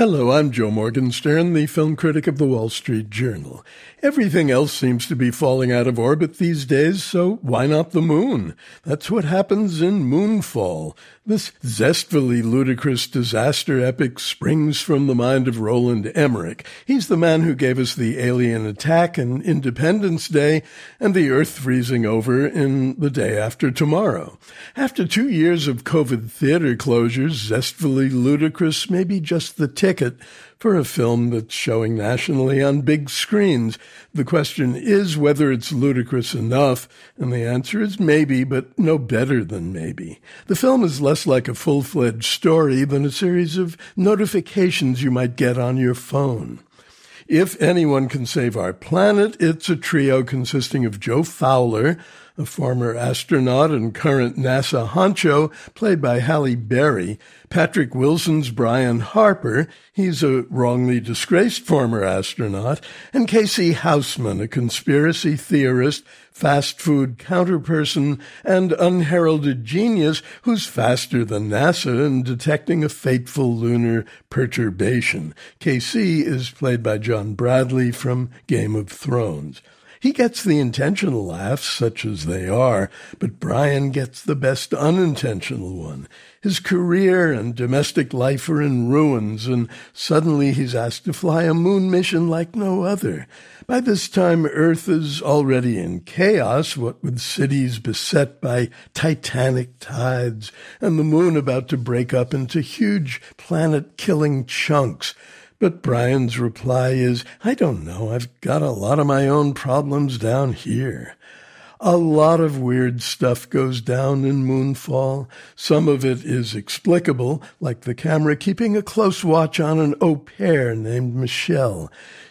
Hello, I'm Joe Morgenstern, the film critic of the Wall Street Journal. Everything else seems to be falling out of orbit these days, so why not the moon? That's what happens in Moonfall. This zestfully ludicrous disaster epic springs from the mind of Roland Emmerich. He's the man who gave us the alien attack in Independence Day and the Earth freezing over in The Day After Tomorrow. After two years of COVID theater closures, zestfully ludicrous may be just the ticket for a film that's showing nationally on big screens. The question is whether it's ludicrous enough, and the answer is maybe, but no better than maybe. The film is less like a full fledged story than a series of notifications you might get on your phone. If anyone can save our planet, it's a trio consisting of Jo Fowler, a former astronaut and current NASA honcho, played by Halle Berry, Patrick Wilson's Brian Harper, he's a wrongly disgraced former astronaut, and Casey Houseman, a conspiracy theorist, fast food counterperson, and unheralded genius who's faster than NASA in detecting a fateful lunar perturbation. Casey is played by John Bradley from Game of Thrones. He gets the intentional laughs, such as they are, but Brian gets the best unintentional one. His career and domestic life are in ruins, and suddenly he's asked to fly a moon mission like no other. By this time, Earth is already in chaos, what with cities beset by titanic tides, and the moon about to break up into huge planet killing chunks. But Brian's reply is, I don't know, I've got a lot of my own problems down here. A lot of weird stuff goes down in Moonfall. Some of it is explicable, like the camera keeping a close watch on an au pair named Michelle.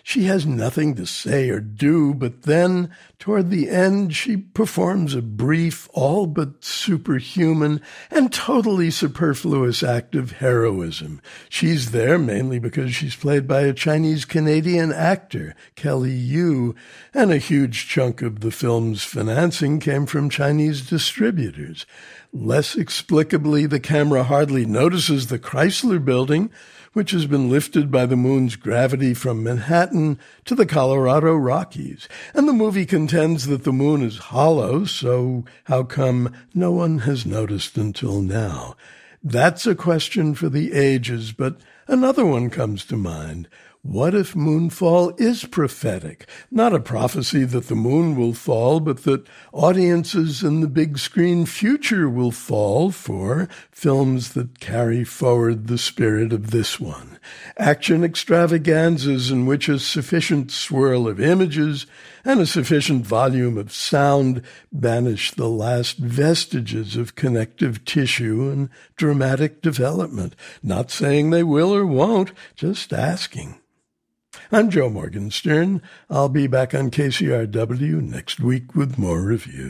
She has nothing to say or do, but then, toward the end, she performs a brief, all but superhuman and totally superfluous act of heroism. She's there mainly because she's played by a Chinese Canadian actor, Kelly Yu, and a huge chunk of the film's financing came from Chinese distributors. Less explicably, the camera hardly notices the Chrysler building, which has been lifted by the moon's gravity from Manhattan to the Colorado Rockies. And the movie contends that the moon is hollow, so how come no one has noticed until now? That's a question for the ages, but another one comes to mind. What if Moonfall is prophetic? Not a prophecy that the moon will fall, but that audiences in the big screen future will fall for films that carry forward the spirit of this one. Action extravaganzas in which a sufficient swirl of images and a sufficient volume of sound banish the last vestiges of connective tissue and dramatic development. Not saying they will or won't, just asking. I'm Joe Morgenstern. I'll be back on KCRW next week with more reviews.